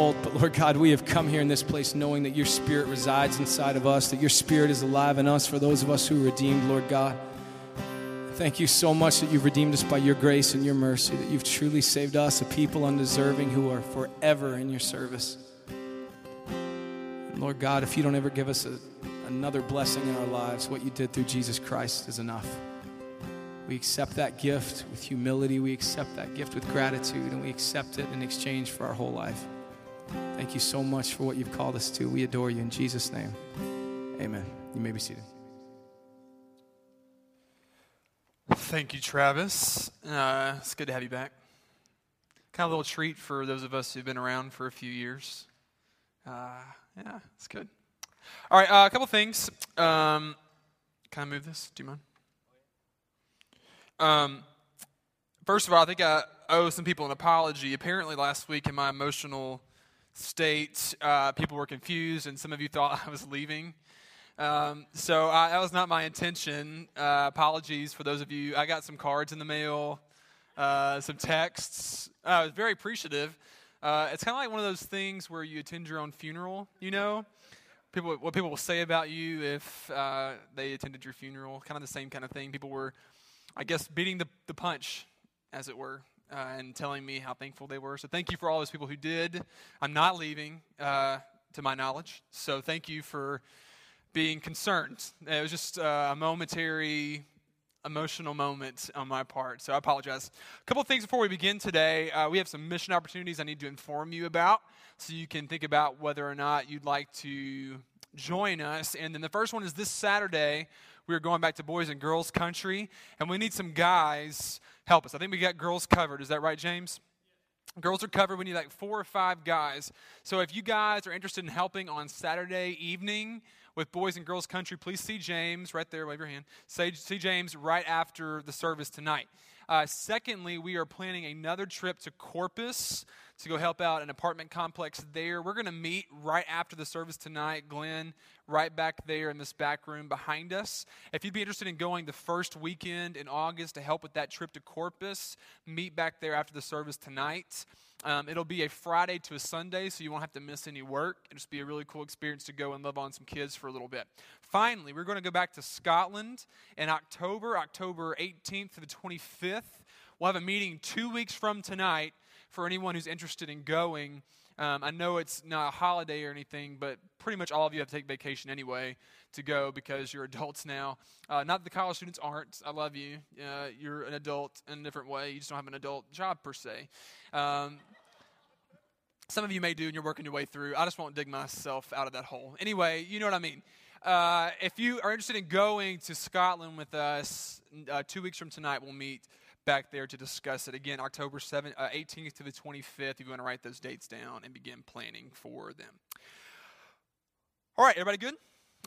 But Lord God, we have come here in this place knowing that your spirit resides inside of us, that your spirit is alive in us for those of us who are redeemed, Lord God. Thank you so much that you've redeemed us by your grace and your mercy, that you've truly saved us, a people undeserving who are forever in your service. Lord God, if you don't ever give us a, another blessing in our lives, what you did through Jesus Christ is enough. We accept that gift with humility. We accept that gift with gratitude, and we accept it in exchange for our whole life. Thank you so much for what you've called us to. We adore you in Jesus' name. Amen. You may be seated. Thank you, Travis. Uh, it's good to have you back. Kind of a little treat for those of us who've been around for a few years. Uh, yeah, it's good. All right, uh, a couple things. Um, can I move this? Do you mind? Um, first of all, I think I owe some people an apology. Apparently, last week in my emotional state, uh, people were confused, and some of you thought I was leaving. Um, so I, that was not my intention. Uh, apologies for those of you. I got some cards in the mail, uh, some texts. I was very appreciative. Uh, it's kind of like one of those things where you attend your own funeral. You know, people what people will say about you if uh, they attended your funeral. Kind of the same kind of thing. People were, I guess, beating the, the punch, as it were. Uh, and telling me how thankful they were. So, thank you for all those people who did. I'm not leaving, uh, to my knowledge. So, thank you for being concerned. It was just uh, a momentary emotional moment on my part, so I apologize. A couple of things before we begin today. Uh, we have some mission opportunities I need to inform you about so you can think about whether or not you'd like to join us. And then the first one is this Saturday. We're going back to boys and girls country, and we need some guys help us. I think we got girls covered. Is that right, James? Girls are covered. We need like four or five guys. So if you guys are interested in helping on Saturday evening, with Boys and Girls Country, please see James right there. Wave your hand. Say, see James right after the service tonight. Uh, secondly, we are planning another trip to Corpus to go help out an apartment complex there. We're going to meet right after the service tonight. Glenn, right back there in this back room behind us. If you'd be interested in going the first weekend in August to help with that trip to Corpus, meet back there after the service tonight. Um, it'll be a Friday to a Sunday, so you won't have to miss any work. It'll just be a really cool experience to go and love on some kids for a little bit. Finally, we're going to go back to Scotland in October, October 18th to the 25th. We'll have a meeting two weeks from tonight for anyone who's interested in going. Um, I know it's not a holiday or anything, but pretty much all of you have to take vacation anyway to go because you're adults now. Uh, not that the college students aren't. I love you. Uh, you're an adult in a different way. You just don't have an adult job per se. Um, some of you may do, and you're working your way through. I just won't dig myself out of that hole. Anyway, you know what I mean. Uh, if you are interested in going to Scotland with us, uh, two weeks from tonight, we'll meet back there to discuss it again, October 7th, uh, 18th to the 25th. If you want to write those dates down and begin planning for them. All right, everybody good?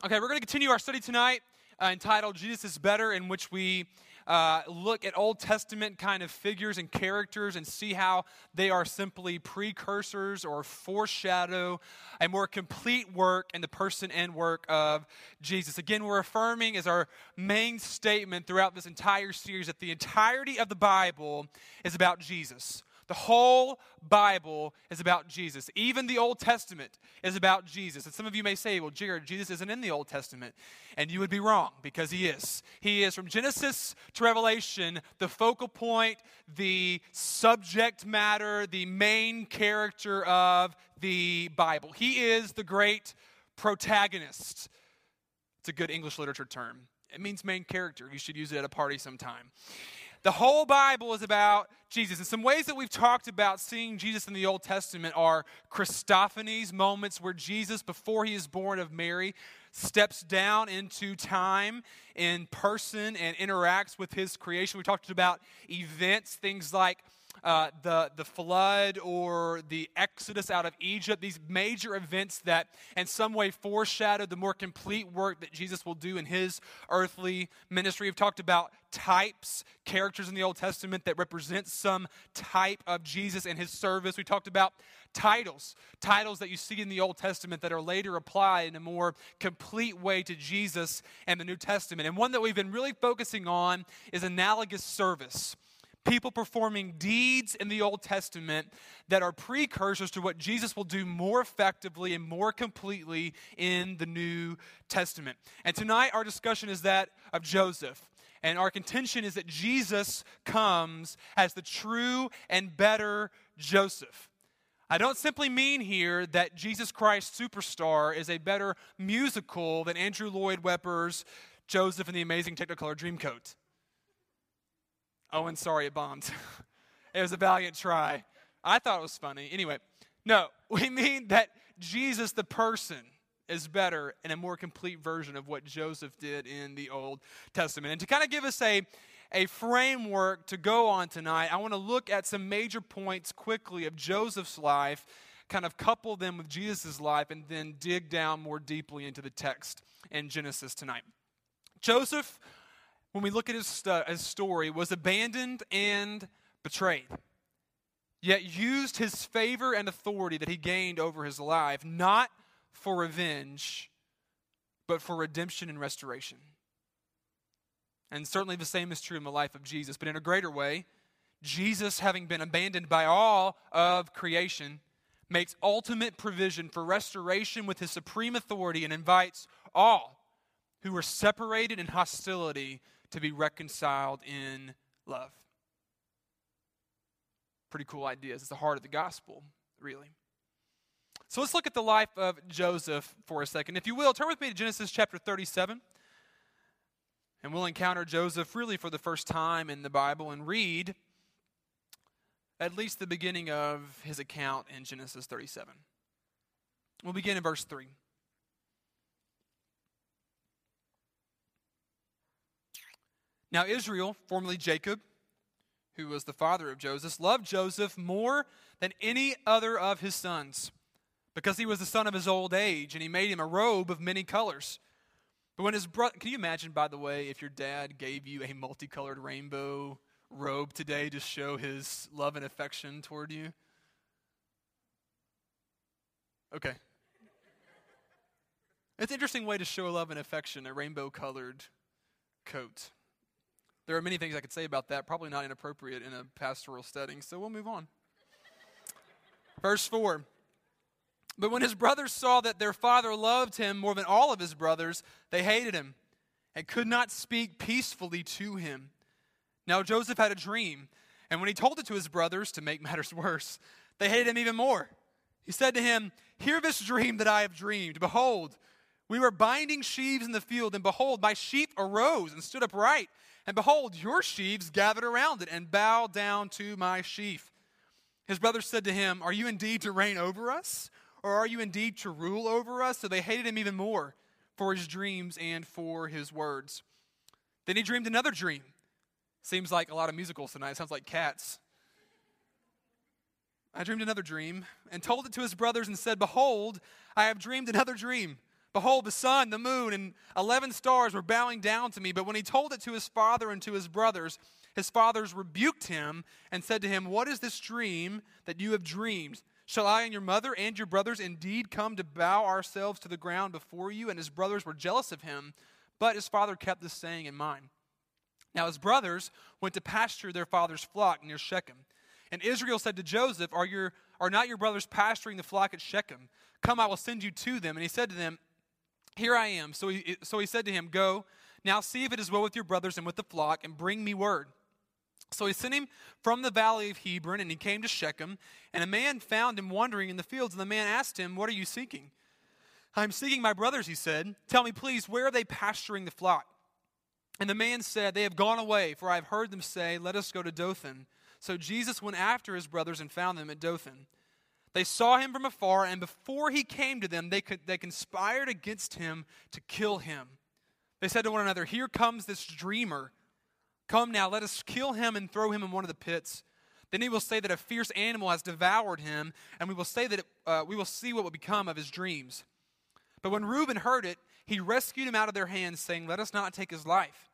Okay, we're going to continue our study tonight uh, entitled Jesus is Better, in which we uh, look at Old Testament kind of figures and characters and see how they are simply precursors or foreshadow a more complete work in the person and work of Jesus. Again, we're affirming as our main statement throughout this entire series that the entirety of the Bible is about Jesus. The whole Bible is about Jesus. Even the Old Testament is about Jesus. And some of you may say, well, Jared, Jesus isn't in the Old Testament. And you would be wrong because he is. He is from Genesis to Revelation the focal point, the subject matter, the main character of the Bible. He is the great protagonist. It's a good English literature term. It means main character. You should use it at a party sometime. The whole Bible is about Jesus. And some ways that we've talked about seeing Jesus in the Old Testament are Christophanies, moments where Jesus, before he is born of Mary, steps down into time in person and interacts with his creation. We talked about events, things like uh, the, the flood or the exodus out of Egypt, these major events that in some way foreshadow the more complete work that Jesus will do in his earthly ministry. We've talked about types, characters in the Old Testament that represent some type of Jesus and his service. We talked about titles, titles that you see in the Old Testament that are later applied in a more complete way to Jesus and the New Testament. And one that we've been really focusing on is analogous service people performing deeds in the Old Testament that are precursors to what Jesus will do more effectively and more completely in the New Testament. And tonight, our discussion is that of Joseph. And our contention is that Jesus comes as the true and better Joseph. I don't simply mean here that Jesus Christ Superstar is a better musical than Andrew Lloyd Webber's Joseph and the Amazing Technicolor Dreamcoat. Oh, and sorry, it bombed. it was a valiant try. I thought it was funny. Anyway, no, we mean that Jesus, the person, is better and a more complete version of what Joseph did in the Old Testament. And to kind of give us a, a framework to go on tonight, I want to look at some major points quickly of Joseph's life, kind of couple them with Jesus' life, and then dig down more deeply into the text in Genesis tonight. Joseph, when we look at his, his story, was abandoned and betrayed yet used his favor and authority that he gained over his life not for revenge, but for redemption and restoration. And certainly the same is true in the life of Jesus, but in a greater way, Jesus, having been abandoned by all of creation, makes ultimate provision for restoration with his supreme authority and invites all who are separated in hostility to be reconciled in love. Pretty cool ideas. It's the heart of the gospel, really. So let's look at the life of Joseph for a second. If you will, turn with me to Genesis chapter 37. And we'll encounter Joseph really for the first time in the Bible and read at least the beginning of his account in Genesis 37. We'll begin in verse 3. Now, Israel, formerly Jacob, who was the father of Joseph, loved Joseph more than any other of his sons because he was the son of his old age, and he made him a robe of many colors. But when his brother, can you imagine, by the way, if your dad gave you a multicolored rainbow robe today to show his love and affection toward you? Okay. It's an interesting way to show love and affection, a rainbow colored coat. There are many things I could say about that, probably not inappropriate in a pastoral setting, so we'll move on. Verse 4 but when his brothers saw that their father loved him more than all of his brothers, they hated him and could not speak peacefully to him. Now Joseph had a dream, and when he told it to his brothers, to make matters worse, they hated him even more. He said to him, Hear this dream that I have dreamed. Behold, we were binding sheaves in the field, and behold, my sheep arose and stood upright. And behold, your sheaves gathered around it and bowed down to my sheaf. His brothers said to him, Are you indeed to reign over us? Or are you indeed to rule over us? So they hated him even more for his dreams and for his words. Then he dreamed another dream. Seems like a lot of musicals tonight. It sounds like cats. I dreamed another dream and told it to his brothers and said, Behold, I have dreamed another dream. Behold, the sun, the moon, and 11 stars were bowing down to me. But when he told it to his father and to his brothers, his fathers rebuked him and said to him, What is this dream that you have dreamed? Shall I and your mother and your brothers indeed come to bow ourselves to the ground before you? And his brothers were jealous of him, but his father kept this saying in mind. Now his brothers went to pasture their father's flock near Shechem. And Israel said to Joseph, Are, your, are not your brothers pasturing the flock at Shechem? Come, I will send you to them. And he said to them, Here I am. So he, so he said to him, Go, now see if it is well with your brothers and with the flock, and bring me word. So he sent him from the valley of Hebron, and he came to Shechem. And a man found him wandering in the fields. And the man asked him, What are you seeking? I'm seeking my brothers, he said. Tell me, please, where are they pasturing the flock? And the man said, They have gone away, for I have heard them say, Let us go to Dothan. So Jesus went after his brothers and found them at Dothan. They saw him from afar, and before he came to them, they, could, they conspired against him to kill him. They said to one another, Here comes this dreamer. Come now, let us kill him and throw him in one of the pits. Then he will say that a fierce animal has devoured him, and we will say that it, uh, we will see what will become of his dreams. But when Reuben heard it, he rescued him out of their hands, saying, Let us not take his life.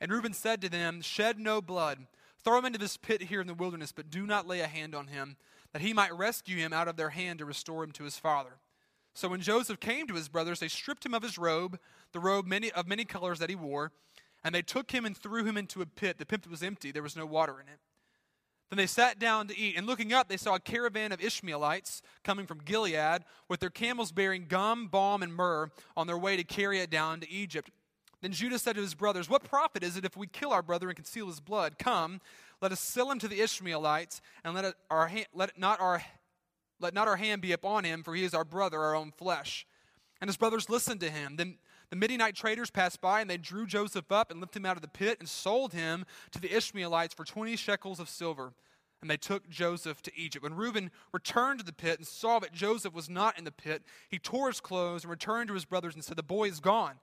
And Reuben said to them, Shed no blood. Throw him into this pit here in the wilderness, but do not lay a hand on him, that he might rescue him out of their hand to restore him to his father. So when Joseph came to his brothers, they stripped him of his robe, the robe many, of many colors that he wore, and they took him and threw him into a pit. The pit was empty, there was no water in it. Then they sat down to eat, and looking up, they saw a caravan of Ishmaelites coming from Gilead with their camels bearing gum, balm, and myrrh on their way to carry it down to Egypt. Then Judah said to his brothers, What profit is it if we kill our brother and conceal his blood? Come, let us sell him to the Ishmaelites, and let, it, our, let, not our, let not our hand be upon him, for he is our brother, our own flesh. And his brothers listened to him. Then the Midianite traders passed by, and they drew Joseph up and lifted him out of the pit and sold him to the Ishmaelites for 20 shekels of silver. And they took Joseph to Egypt. When Reuben returned to the pit and saw that Joseph was not in the pit, he tore his clothes and returned to his brothers and said, The boy is gone.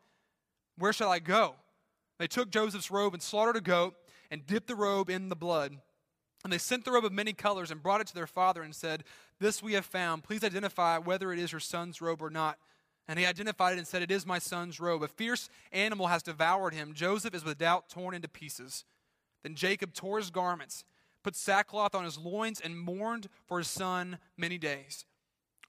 Where shall I go? They took Joseph's robe and slaughtered a goat and dipped the robe in the blood. And they sent the robe of many colors and brought it to their father and said, This we have found. Please identify whether it is your son's robe or not. And he identified it and said, It is my son's robe. A fierce animal has devoured him. Joseph is with doubt torn into pieces. Then Jacob tore his garments, put sackcloth on his loins, and mourned for his son many days.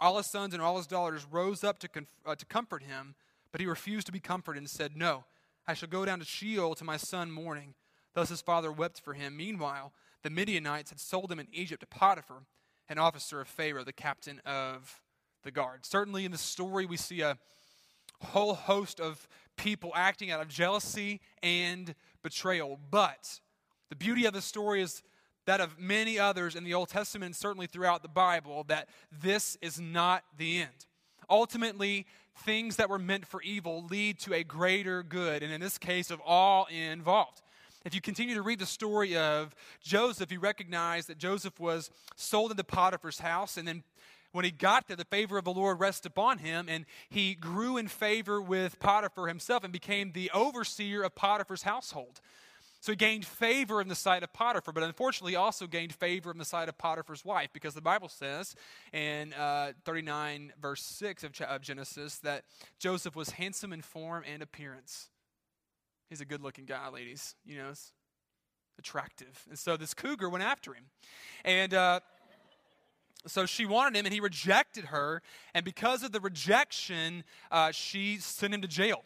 All his sons and all his daughters rose up to, conf- uh, to comfort him, but he refused to be comforted and said, No, I shall go down to Sheol to my son mourning. Thus his father wept for him. Meanwhile, the Midianites had sold him in Egypt to Potiphar, an officer of Pharaoh, the captain of the guard. Certainly in the story, we see a whole host of people acting out of jealousy and betrayal. But the beauty of the story is that of many others in the Old Testament, and certainly throughout the Bible, that this is not the end. Ultimately, things that were meant for evil lead to a greater good, and in this case, of all involved. If you continue to read the story of Joseph, you recognize that Joseph was sold into Potiphar's house, and then when he got there, the favor of the Lord rested upon him, and he grew in favor with Potiphar himself and became the overseer of Potiphar's household. So he gained favor in the sight of Potiphar, but unfortunately, also gained favor in the sight of Potiphar's wife, because the Bible says in uh, 39, verse 6 of, of Genesis, that Joseph was handsome in form and appearance. He's a good looking guy, ladies. You know, it's attractive. And so this cougar went after him. And. Uh, so she wanted him and he rejected her and because of the rejection uh, she sent him to jail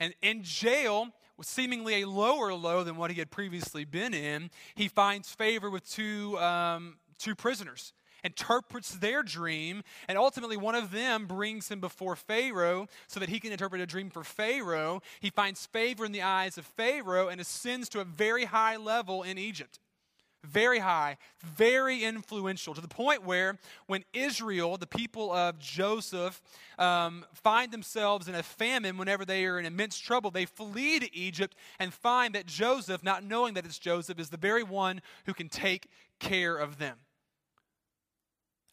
and in jail seemingly a lower low than what he had previously been in he finds favor with two, um, two prisoners interprets their dream, and ultimately one of them brings him before Pharaoh so that he can interpret a dream for Pharaoh. He finds favor in the eyes of Pharaoh and ascends to a very high level in Egypt very high, very influential, to the point where when Israel, the people of Joseph, um, find themselves in a famine whenever they are in immense trouble, they flee to Egypt and find that Joseph, not knowing that it's Joseph, is the very one who can take care of them.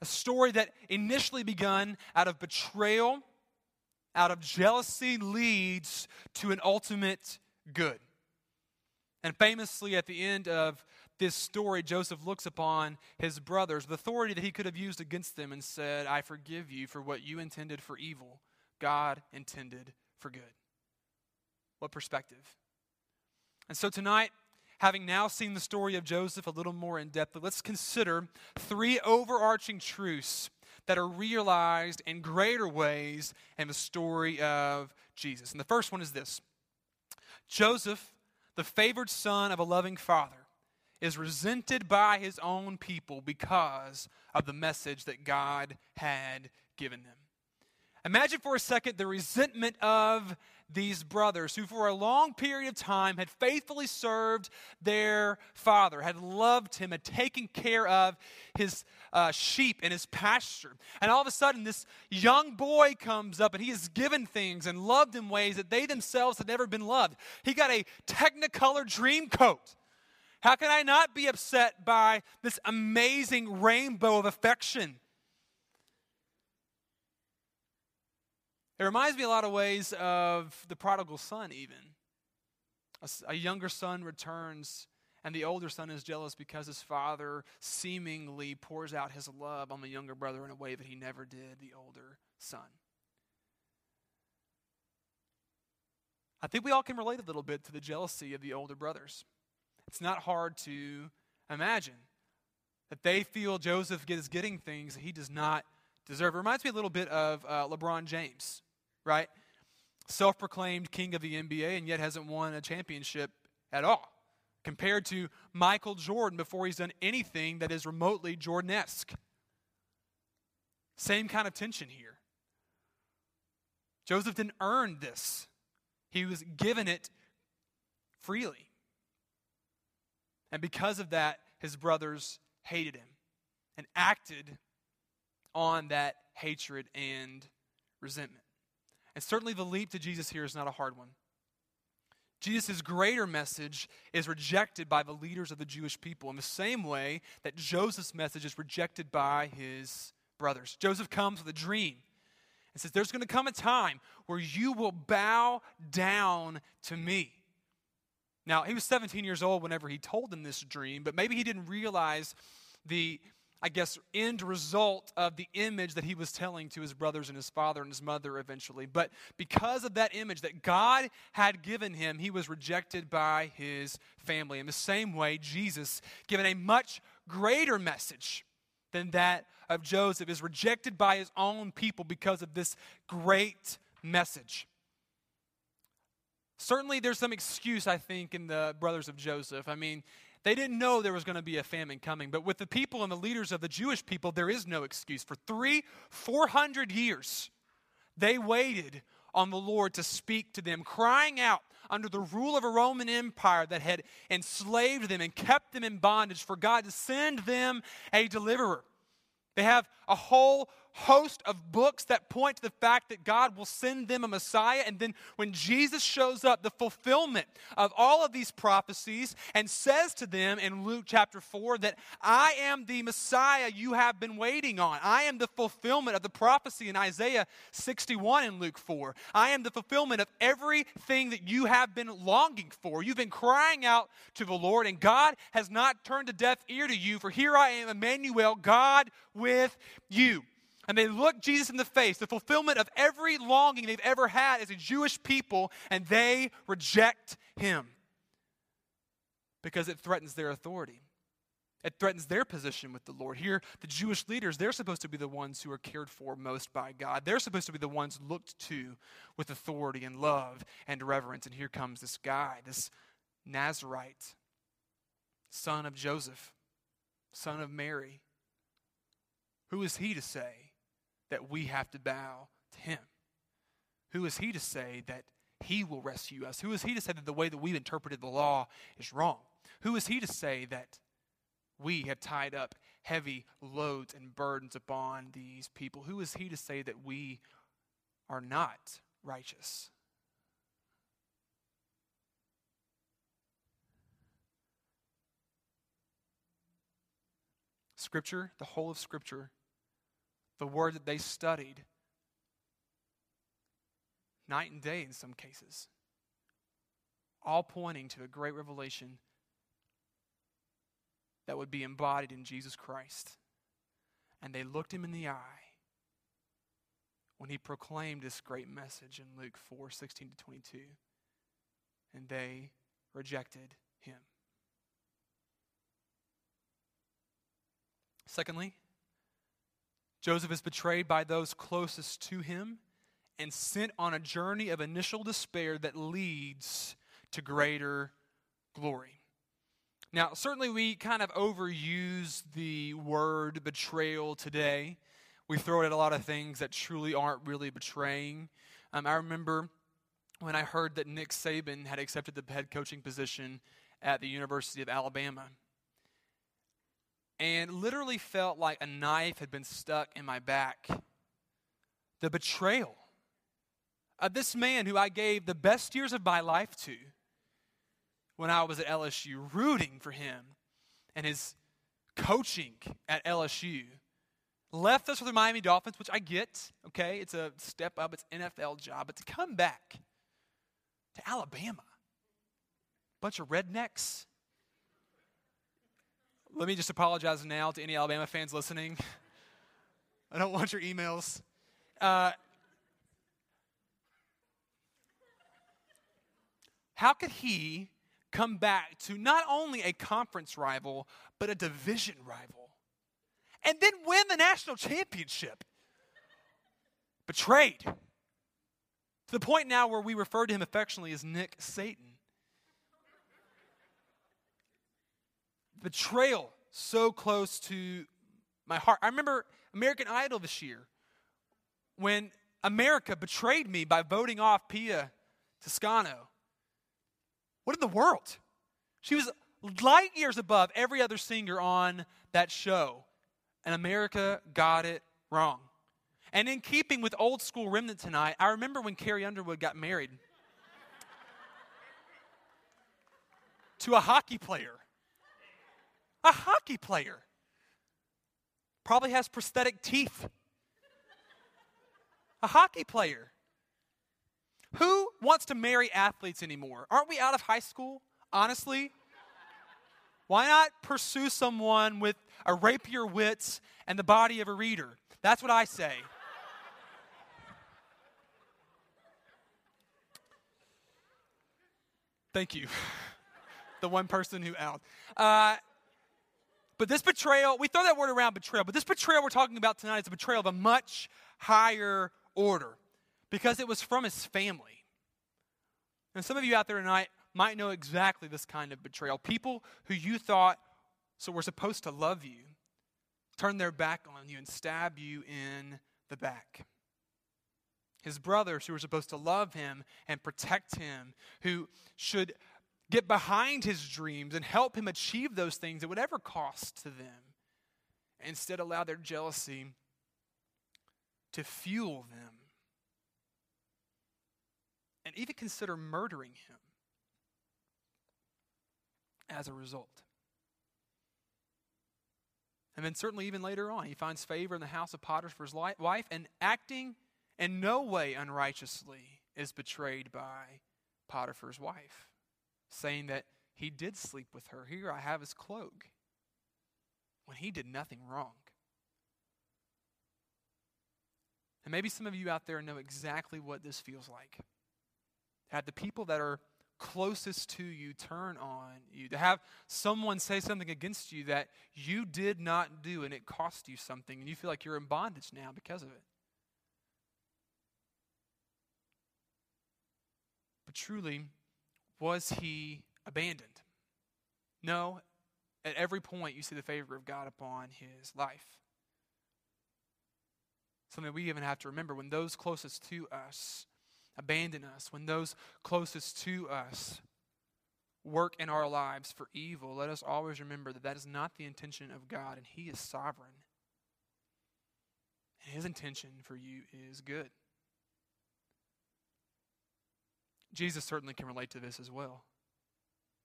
A story that initially begun out of betrayal, out of jealousy, leads to an ultimate good. And famously, at the end of this story, Joseph looks upon his brothers, the authority that he could have used against them, and said, I forgive you for what you intended for evil, God intended for good. What perspective? And so tonight, having now seen the story of Joseph a little more in depth, let's consider three overarching truths that are realized in greater ways in the story of Jesus. And the first one is this Joseph, the favored son of a loving father, is resented by his own people because of the message that God had given them. Imagine for a second the resentment of these brothers who, for a long period of time, had faithfully served their father, had loved him, had taken care of his uh, sheep and his pasture. And all of a sudden, this young boy comes up and he is given things and loved in ways that they themselves had never been loved. He got a Technicolor dream coat. How can I not be upset by this amazing rainbow of affection? It reminds me a lot of ways of the prodigal son, even. A, a, younger son returns, and the older son is jealous because his father seemingly pours out his love on the younger brother in a way that he never did the older son. I think we all can relate a little bit to the jealousy of the older brothers. It's not hard to imagine that they feel Joseph is getting things that he does not deserve. It reminds me a little bit of uh, LeBron James, right? Self proclaimed king of the NBA and yet hasn't won a championship at all. compared to Michael Jordan before he's done anything that is remotely Jordanesque. Same kind of tension here. Joseph didn't earn this, he was given it freely. And because of that, his brothers hated him and acted on that hatred and resentment. And certainly the leap to Jesus here is not a hard one. Jesus' greater message is rejected by the leaders of the Jewish people in the same way that Joseph's message is rejected by his brothers. Joseph comes with a dream and says, There's going to come a time where you will bow down to me. Now, he was 17 years old whenever he told them this dream, but maybe he didn't realize the I guess, end result of the image that he was telling to his brothers and his father and his mother eventually. But because of that image that God had given him, he was rejected by his family. In the same way, Jesus, given a much greater message than that of Joseph, is rejected by his own people because of this great message. Certainly, there's some excuse, I think, in the brothers of Joseph. I mean, they didn't know there was going to be a famine coming, but with the people and the leaders of the Jewish people, there is no excuse. For three, four hundred years, they waited on the Lord to speak to them, crying out under the rule of a Roman Empire that had enslaved them and kept them in bondage for God to send them a deliverer. They have a whole host of books that point to the fact that God will send them a Messiah. And then when Jesus shows up, the fulfillment of all of these prophecies and says to them in Luke chapter 4 that I am the Messiah you have been waiting on. I am the fulfillment of the prophecy in Isaiah 61 in Luke 4. I am the fulfillment of everything that you have been longing for. You've been crying out to the Lord, and God has not turned a deaf ear to you. For here I am, Emmanuel, God with you and they look Jesus in the face, the fulfillment of every longing they've ever had as a Jewish people, and they reject him because it threatens their authority. It threatens their position with the Lord. Here, the Jewish leaders, they're supposed to be the ones who are cared for most by God. They're supposed to be the ones looked to with authority and love and reverence. And here comes this guy, this Nazarite, son of Joseph, son of Mary. Who is he to say that we have to bow to him? Who is he to say that he will rescue us? Who is he to say that the way that we've interpreted the law is wrong? Who is he to say that we have tied up heavy loads and burdens upon these people? Who is he to say that we are not righteous? Scripture, the whole of Scripture, the word that they studied night and day in some cases, all pointing to a great revelation that would be embodied in Jesus Christ. And they looked him in the eye when he proclaimed this great message in Luke 4 16 to 22, and they rejected him. Secondly, Joseph is betrayed by those closest to him and sent on a journey of initial despair that leads to greater glory. Now, certainly we kind of overuse the word betrayal today. We throw it at a lot of things that truly aren't really betraying. Um, I remember when I heard that Nick Saban had accepted the head coaching position at the University of Alabama and literally felt like a knife had been stuck in my back. The betrayal of this man who I gave the best years of my life to when I was at LSU, rooting for him and his coaching at LSU. Left us with the Miami Dolphins, which I get, okay? It's a step up, it's NFL job, but to come back to Alabama, bunch of rednecks, let me just apologize now to any Alabama fans listening. I don't want your emails. Uh, how could he come back to not only a conference rival, but a division rival? And then win the national championship? Betrayed. To the point now where we refer to him affectionately as Nick Satan. Betrayal so close to my heart. I remember American Idol this year when America betrayed me by voting off Pia Toscano. What in the world? She was light years above every other singer on that show, and America got it wrong. And in keeping with old school remnant tonight, I remember when Carrie Underwood got married to a hockey player. A hockey player. Probably has prosthetic teeth. A hockey player. Who wants to marry athletes anymore? Aren't we out of high school? Honestly? Why not pursue someone with a rapier wits and the body of a reader? That's what I say. Thank you. the one person who out. Uh, but this betrayal, we throw that word around betrayal, but this betrayal we're talking about tonight is a betrayal of a much higher order because it was from his family. And some of you out there tonight might know exactly this kind of betrayal. People who you thought so were supposed to love you turn their back on you and stab you in the back. His brothers who were supposed to love him and protect him, who should get behind his dreams and help him achieve those things at whatever cost to them, instead allow their jealousy to fuel them and even consider murdering him as a result. And then, certainly, even later on, he finds favor in the house of Potiphar's wife, and acting in no way unrighteously is betrayed by Potiphar's wife, saying that he did sleep with her. Here I have his cloak, when he did nothing wrong. And maybe some of you out there know exactly what this feels like. Have the people that are closest to you turn on you, to have someone say something against you that you did not do and it cost you something, and you feel like you're in bondage now because of it. But truly, was he abandoned? No. At every point, you see the favor of God upon his life. Something we even have to remember when those closest to us abandon us, when those closest to us work in our lives for evil, let us always remember that that is not the intention of God, and He is sovereign. And His intention for you is good. Jesus certainly can relate to this as well.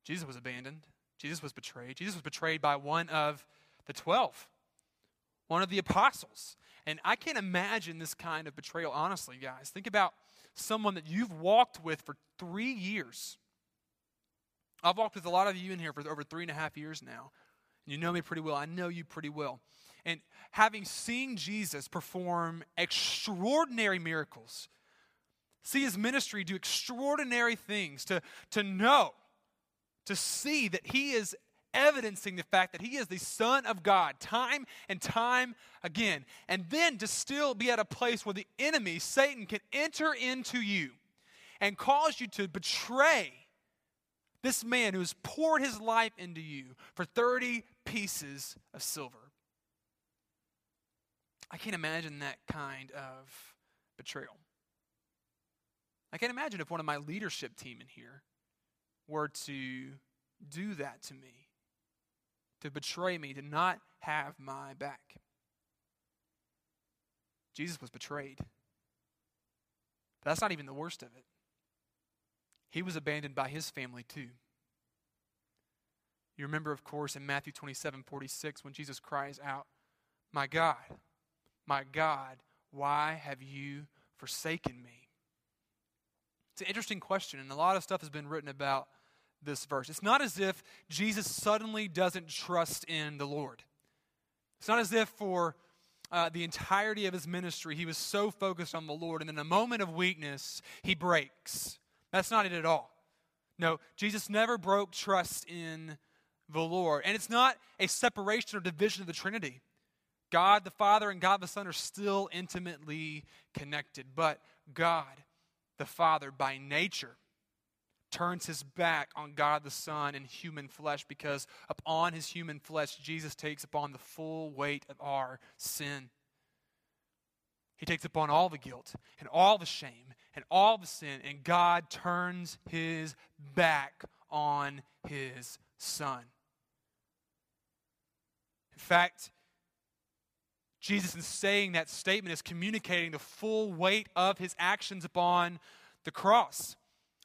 Jesus was abandoned. Jesus was betrayed. Jesus was betrayed by one of the twelve, one of the apostles. And I can't imagine this kind of betrayal, honestly, guys. Think about someone that you've walked with for three years. I've walked with a lot of you in here for over three and a half years now. And you know me pretty well. I know you pretty well. And having seen Jesus perform extraordinary miracles, see his ministry do extraordinary things, to, to know, to see that he is evidencing the fact that he is the Son of God time and time again. And then to still be at a place where the enemy, Satan, can enter into you and cause you to betray this man who has poured his life into you for 30 pieces of silver. I can't imagine that kind of betrayal. I can't imagine if one of my leadership team in here were to do that to me to betray me, to not have my back. Jesus was betrayed. But that's not even the worst of it. He was abandoned by his family too. You remember, of course, in Matthew 27 46, when Jesus cries out, My God, my God, why have you forsaken me? It's an interesting question, and a lot of stuff has been written about this verse. It's not as if Jesus suddenly doesn't trust in the Lord. It's not as if for uh, the entirety of his ministry he was so focused on the Lord, and in a moment of weakness, he breaks. That's not it at all. No, Jesus never broke trust in the Lord. And it's not a separation or division of the Trinity. God the Father and God the Son are still intimately connected, but God the Father by nature turns his back on God the Son in human flesh because upon his human flesh, Jesus takes upon the full weight of our sin. He takes upon all the guilt and all the shame and all the sin, and God turns his back on his Son. In fact, Jesus, in saying that statement, is communicating the full weight of his actions upon the cross.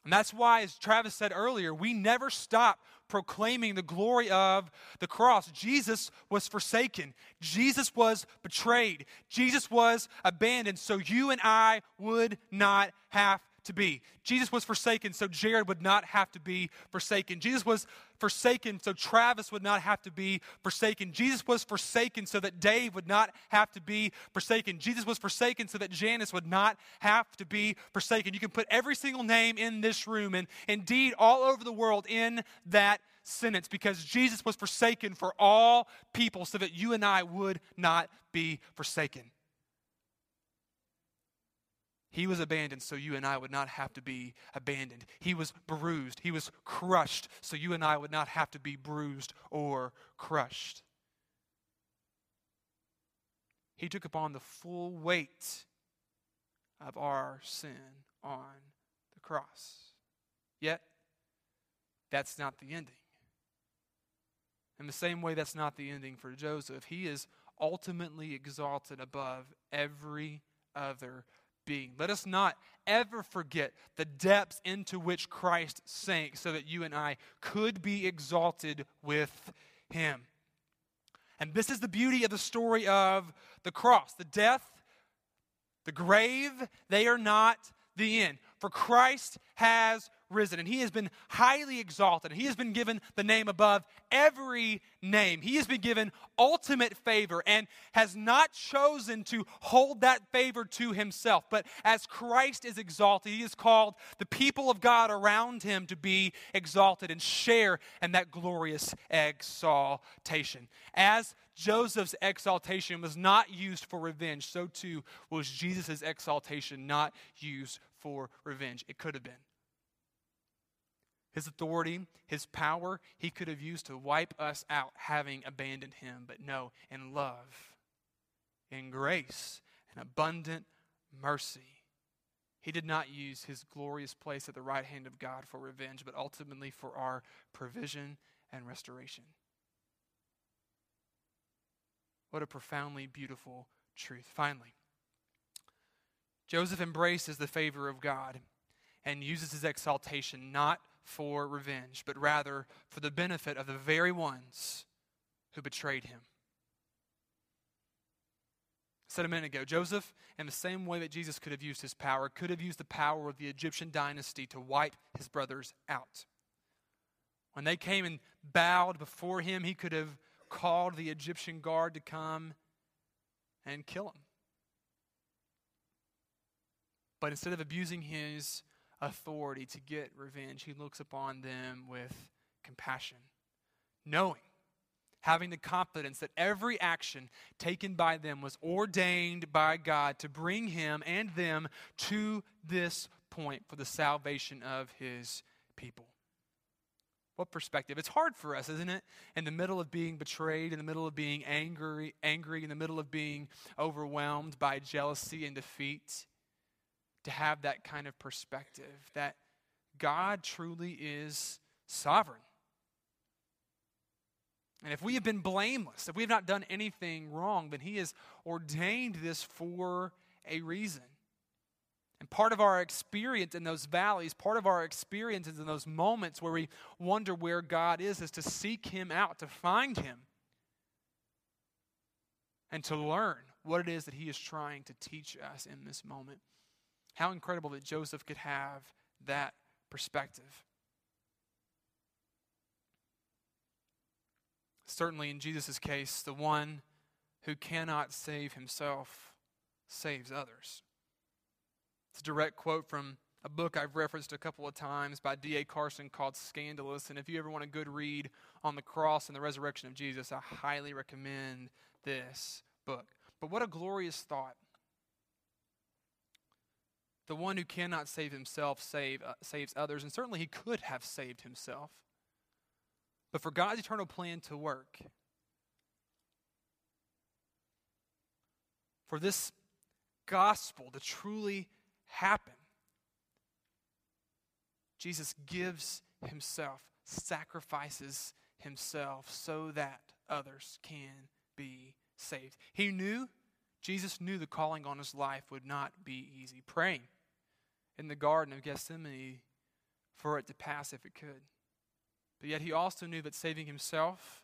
And that's why, as Travis said earlier, we never stop proclaiming the glory of the cross. Jesus was forsaken, Jesus was betrayed, Jesus was abandoned, so you and I would not have to be. Jesus was forsaken so Jared would not have to be forsaken. Jesus was forsaken so Travis would not have to be forsaken. Jesus was forsaken so that Dave would not have to be forsaken. Jesus was forsaken so that Janice would not have to be forsaken. You can put every single name in this room and indeed all over the world in that sentence because Jesus was forsaken for all people so that you and I would not be forsaken. He was abandoned so you and I would not have to be abandoned. He was bruised. He was crushed so you and I would not have to be bruised or crushed. He took upon the full weight of our sin on the cross. Yet, that's not the ending. In the same way, that's not the ending for Joseph. He is ultimately exalted above every other being. Let us not ever forget the depths into which Christ sank so that you and I could be exalted with him. And this is the beauty of the story of the cross. The death, the grave, they are not the end. For Christ has risen, and he has been highly exalted. He has been given the name above every name. He has been given ultimate favor and has not chosen to hold that favor to himself. But as Christ is exalted, he has called the people of God around him to be exalted and share in that glorious exaltation. As Joseph's exaltation was not used for revenge, so too was Jesus' exaltation not used for revenge. It could have been. His authority, his power, he could have used to wipe us out, having abandoned him. But no, in love, in grace, and abundant mercy, he did not use his glorious place at the right hand of God for revenge, but ultimately for our provision and restoration. What a profoundly beautiful truth. Finally, Joseph embraces the favor of God and uses his exaltation not for revenge, but rather for the benefit of the very ones who betrayed him. I said a minute ago, Joseph, in the same way that Jesus could have used his power, could have used the power of the Egyptian dynasty to wipe his brothers out. When they came and bowed before him, he could have called the Egyptian guard to come and kill him. But instead of abusing his authority to get revenge, he looks upon them with compassion, knowing, having the confidence that every action taken by them was ordained by God to bring him and them to this point for the salvation of his people. What perspective? It's hard for us, isn't it? In the middle of being betrayed, in the middle of being angry, angry, in the middle of being overwhelmed by jealousy and defeat, to have that kind of perspective that God truly is sovereign. And if we have been blameless, if we have not done anything wrong, then He has ordained this for a reason. And part of our experience in those valleys, part of our experiences in those moments where we wonder where God is, is to seek Him out, to find Him, and to learn what it is that He is trying to teach us in this moment. How incredible that Joseph could have that perspective. Certainly, in Jesus' case, the one who cannot save himself saves others. It's a direct quote from a book I've referenced a couple of times by D.A. Carson called Scandalous. And if you ever want a good read on the cross and the resurrection of Jesus, I highly recommend this book. But what a glorious thought the one who cannot save himself save, uh, saves others, and certainly he could have saved himself. But for God's eternal plan to work, for this gospel to truly happen, Jesus gives himself, sacrifices himself so that others can be saved. He knew, Jesus knew the calling on his life would not be easy. Praying in the Garden of Gethsemane for it to pass if it could. But yet he also knew that saving himself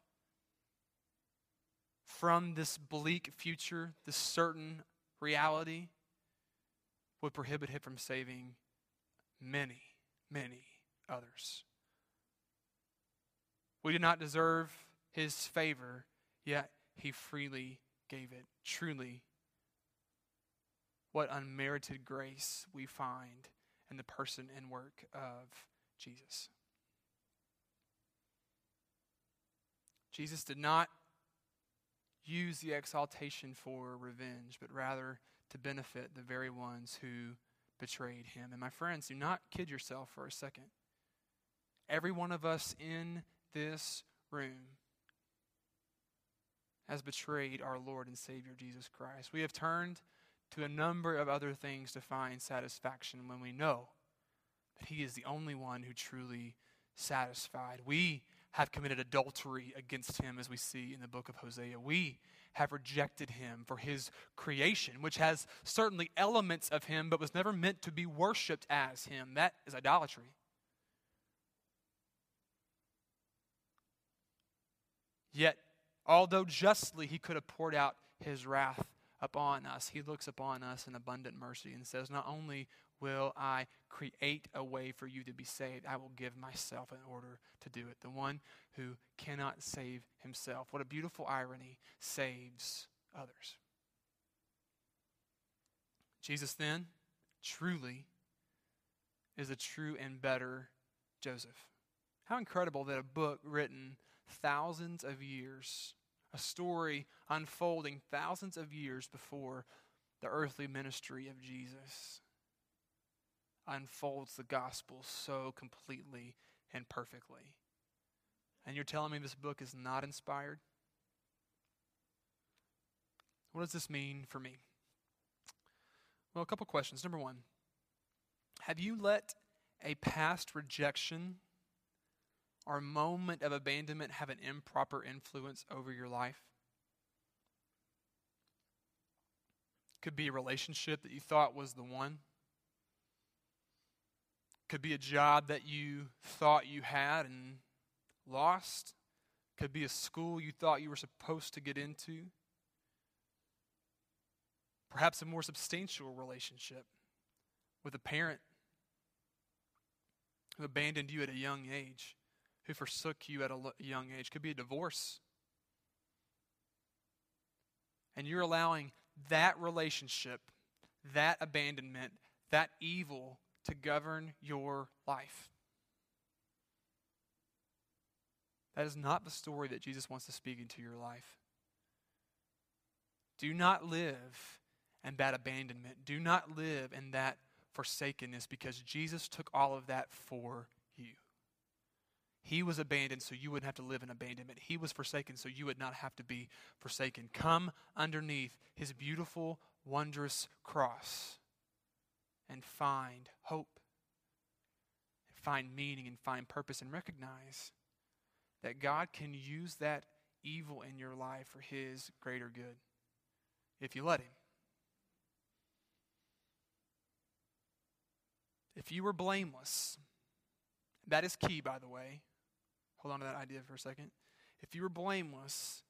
from this bleak future, this certain reality, would prohibit him from saving many, many others. We did not deserve his favor, yet he freely gave it. Truly, what unmerited grace we find in the person and work of Jesus. Jesus did not use the exaltation for revenge, but rather to benefit the very ones who betrayed him. And my friends, do not kid yourself for a second. Every one of us in this room has betrayed our Lord and Savior Jesus Christ. We have turned to a number of other things to find satisfaction when we know that He is the only one who truly satisfied. We have committed adultery against Him, as we see in the book of Hosea. We have rejected Him for His creation, which has certainly elements of Him, but was never meant to be worshiped as Him. That is idolatry. Yet, although justly He could have poured out His wrath upon us, He looks upon us in abundant mercy and says, Not only will I create a way for you to be saved, I will give myself in order to do it. The one who cannot save himself. What a beautiful irony saves others. Jesus then truly is a true and better Joseph. How incredible that a book written thousands of years a story unfolding thousands of years before the earthly ministry of Jesus unfolds the gospel so completely and perfectly. And you're telling me this book is not inspired? What does this mean for me? Well, a couple questions. Number one Have you let a past rejection our moment of abandonment have an improper influence over your life? Could be a relationship that you thought was the one. Could be a job that you thought you had and lost. Could be a school you thought you were supposed to get into. Perhaps a more substantial relationship with a parent who abandoned you at a young age who forsook you at a young age. Could be a divorce. And you're allowing that relationship, that abandonment, that evil to govern your life. That is not the story that Jesus wants to speak into your life. Do not live in that abandonment. Do not live in that forsakenness because Jesus took all of that for he was abandoned so you wouldn't have to live in abandonment. He was forsaken so you would not have to be forsaken. Come underneath his beautiful, wondrous cross and find hope, and find meaning, and find purpose, and recognize that God can use that evil in your life for his greater good if you let him. If you were blameless, that is key, by the way. Hold on to that idea for a second. If you were blameless,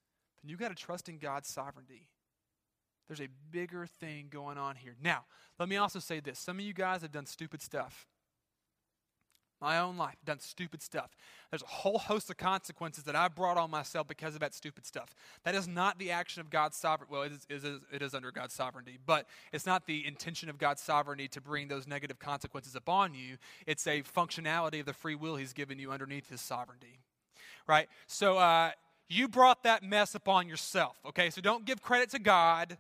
then you got to trust in God's sovereignty. There's a bigger thing going on here. Now, let me also say this. Some of you guys have done stupid stuff my own life, done stupid stuff. There's a whole host of consequences that I brought on myself because of that stupid stuff. That is not the action of God's sovereignty. Well, it is, it, is, it is under God's sovereignty, but it's not the intention of God's sovereignty to bring those negative consequences upon you. It's a functionality of the free will He's given you underneath His sovereignty. Right? So, uh, you brought that mess upon yourself, okay? So don't give credit to God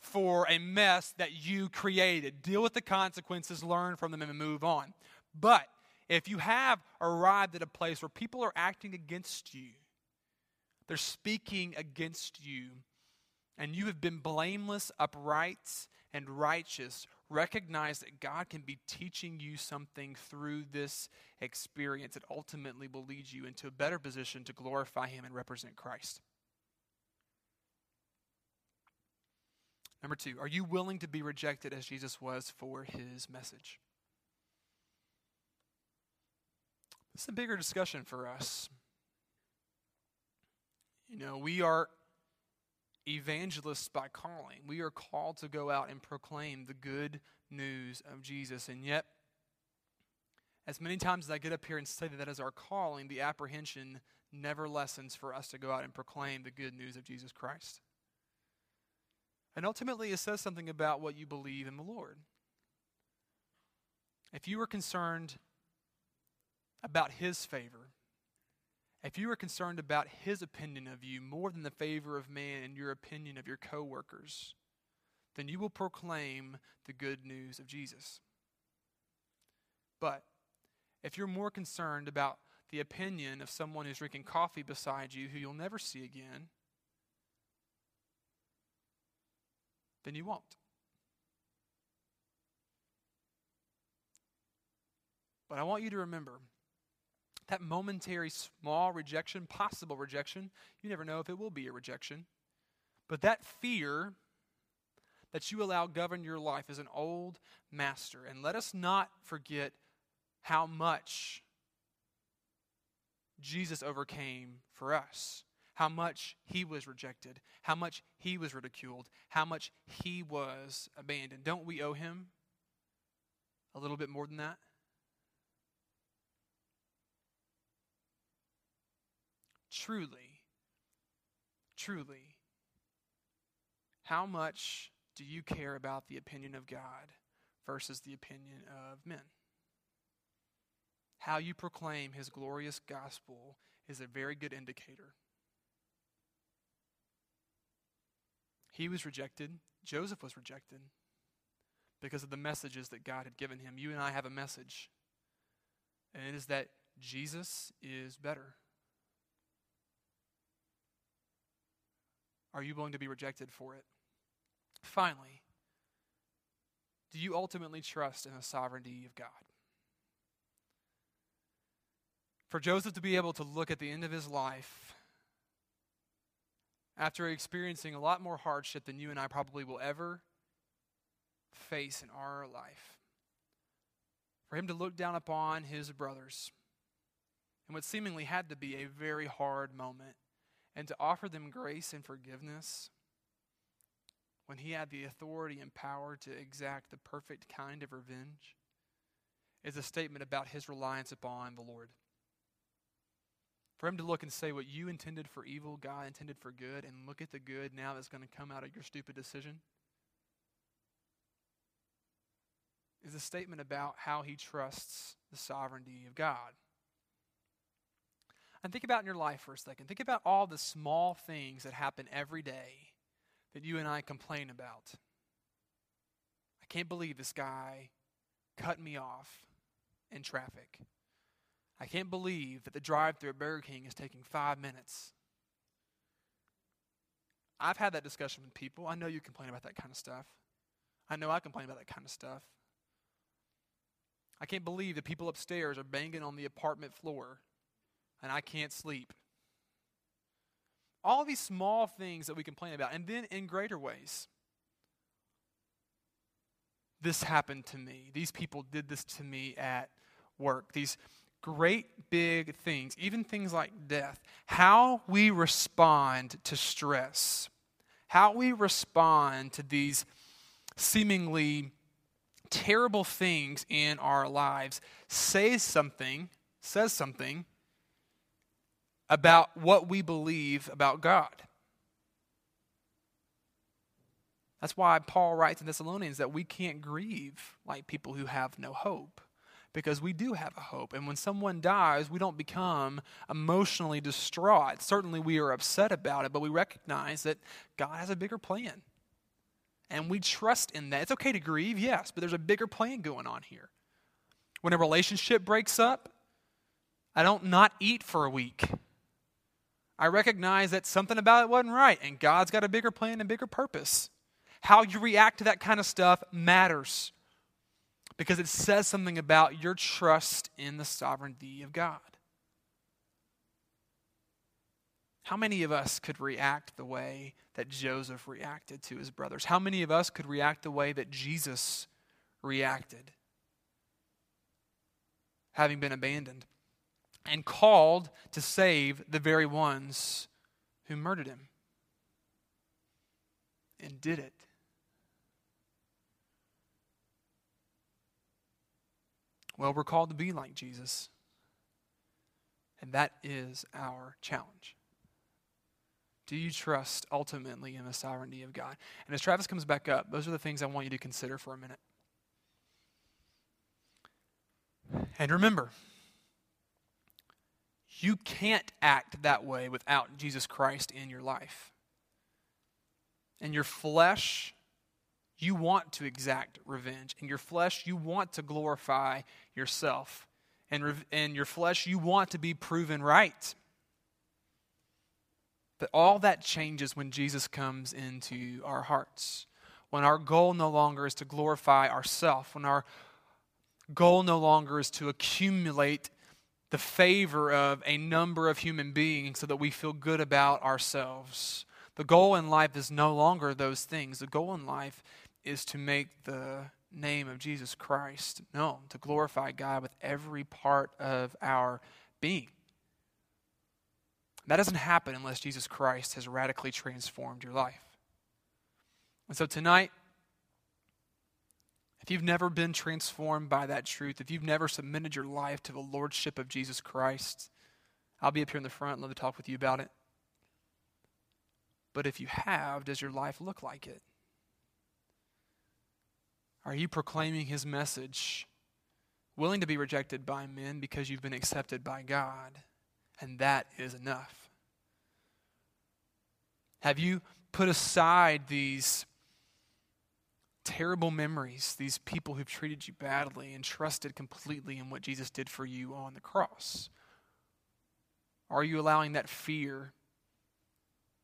for a mess that you created. Deal with the consequences, learn from them, and move on. But if you have arrived at a place where people are acting against you, they're speaking against you, and you have been blameless, upright, and righteous, recognize that God can be teaching you something through this experience that ultimately will lead you into a better position to glorify Him and represent Christ. Number two, are you willing to be rejected as Jesus was for His message? Is a bigger discussion for us. You know, we are evangelists by calling. We are called to go out and proclaim the good news of Jesus. And yet, as many times as I get up here and say that that is our calling, the apprehension never lessens for us to go out and proclaim the good news of Jesus Christ. And ultimately, it says something about what you believe in the Lord. If you are concerned about His favor, if you are concerned about his opinion of you more than the favor of man and your opinion of your coworkers, then you will proclaim the good news of Jesus. But if you're more concerned about the opinion of someone who's drinking coffee beside you who you'll never see again, then you won't. But I want you to remember that momentary small rejection, possible rejection, you never know if it will be a rejection. But that fear that you allow govern your life is an old master. And let us not forget how much Jesus overcame for us. How much he was rejected, how much he was ridiculed, how much he was abandoned. Don't we owe him a little bit more than that? Truly, truly, how much do you care about the opinion of God versus the opinion of men? How you proclaim his glorious gospel is a very good indicator. He was rejected, Joseph was rejected because of the messages that God had given him. You and I have a message, and it is that Jesus is better. Are you willing to be rejected for it? Finally, do you ultimately trust in the sovereignty of God? For Joseph to be able to look at the end of his life after experiencing a lot more hardship than you and I probably will ever face in our life, for him to look down upon his brothers in what seemingly had to be a very hard moment and to offer them grace and forgiveness when he had the authority and power to exact the perfect kind of revenge is a statement about his reliance upon the Lord. For him to look and say, What you intended for evil, God intended for good, and look at the good now that's going to come out of your stupid decision, is a statement about how he trusts the sovereignty of God. And think about in your life for a second. Think about all the small things that happen every day that you and I complain about. I can't believe this guy cut me off in traffic. I can't believe that the drive through at Burger King is taking five minutes. I've had that discussion with people. I know you complain about that kind of stuff. I know I complain about that kind of stuff. I can't believe the people upstairs are banging on the apartment floor and I can't sleep. All these small things that we complain about, and then in greater ways. This happened to me. These people did this to me at work. These great big things, even things like death. How we respond to stress, how we respond to these seemingly terrible things in our lives says something, says something about what we believe about God. That's why Paul writes in Thessalonians that we can't grieve like people who have no hope because we do have a hope. And when someone dies, we don't become emotionally distraught. Certainly, we are upset about it, but we recognize that God has a bigger plan. and we trust in that. It's okay to grieve, yes, but there's a bigger plan going on here. When a relationship breaks up, I don't not eat for a week. I recognize that something about it wasn't right, and God's got a bigger plan and bigger purpose. How you react to that kind of stuff matters because it says something about your trust in the sovereignty of God. How many of us could react the way that Joseph reacted to his brothers? How many of us could react the way that Jesus reacted, having been abandoned and called to save the very ones who murdered him? And did it. Well, we're called to be like Jesus. And that is our challenge. Do you trust ultimately in the sovereignty of God? And as Travis comes back up, those are the things I want you to consider for a minute. And remember, you can't act that way without Jesus Christ in your life. And your flesh, you want to exact revenge. In your flesh, you want to glorify yourself. And in your flesh, you want to be proven right. But all that changes when Jesus comes into our hearts. When our goal no longer is to glorify ourselves, when our goal no longer is to accumulate the favor of a number of human beings so that we feel good about ourselves. The goal in life is no longer those things. The goal in life is to make the name of Jesus Christ known, to glorify God with every part of our being. That doesn't happen unless Jesus Christ has radically transformed your life. And so tonight, if you've never been transformed by that truth, if you've never submitted your life to the lordship of Jesus Christ, I'll be up here in the front and love to talk with you about it. But if you have, does your life look like it? Are you proclaiming his message, willing to be rejected by men because you've been accepted by God? and that is enough. Have you put aside these terrible memories, these people who've treated you badly, and trusted completely in what Jesus did for you on the cross? Are you allowing that fear,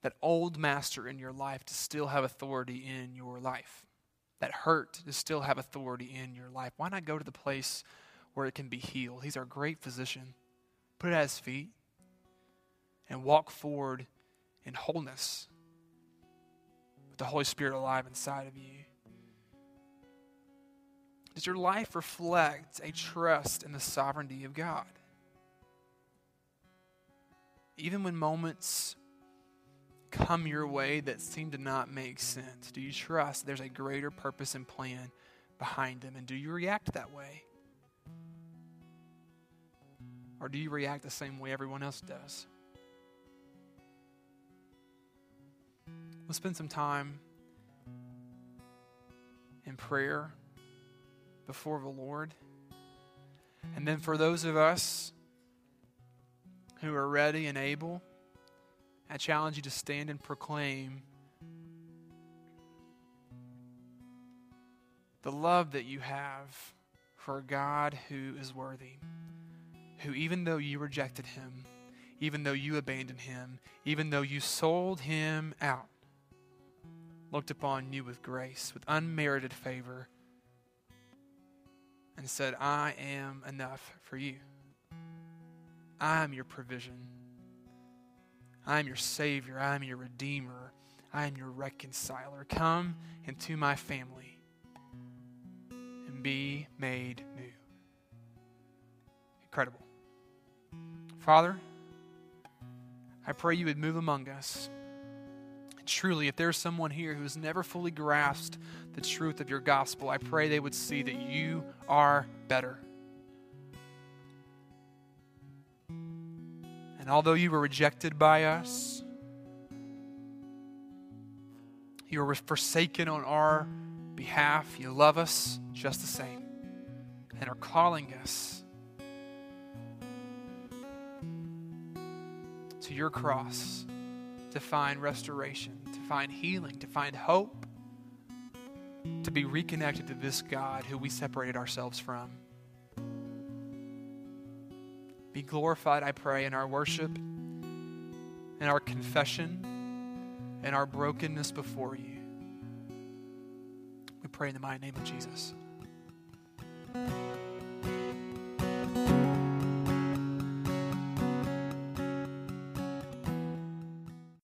that old master in your life, to still have authority in your life? That hurt to still have authority in your life? Why not go to the place where it can be healed? He's our great physician. Put it at his feet and walk forward in wholeness with the Holy Spirit alive inside of you? Does your life reflect a trust in the sovereignty of God? Even when moments come your way that seem to not make sense, do you trust there's a greater purpose and plan behind them? And do you react that way? Or do you react the same way everyone else does? Let's spend some time in prayer before the Lord. And then for those of us who are ready and able, I challenge you to stand and proclaim the love that you have for a God who is worthy, who, even though you rejected him, even though you abandoned him, even though you sold him out, looked upon you with grace, with unmerited favor, and said, I am enough for you. I am your provision. I am your Savior. I am your Redeemer. I am your reconciler. Come into my family and be made new. Incredible. Father, I pray you would move among us truly, if there's someone here who has never fully grasped the truth of your gospel, I pray they would see that you are better. And although you were rejected by us, you were forsaken on our behalf, you love us just the same and are calling us to your cross to find restoration, to find healing, to find hope, to be reconnected to this God who we separated ourselves from. Be glorified, I pray, in our worship, in our confession, in our brokenness before you. We pray in the mighty name of Jesus.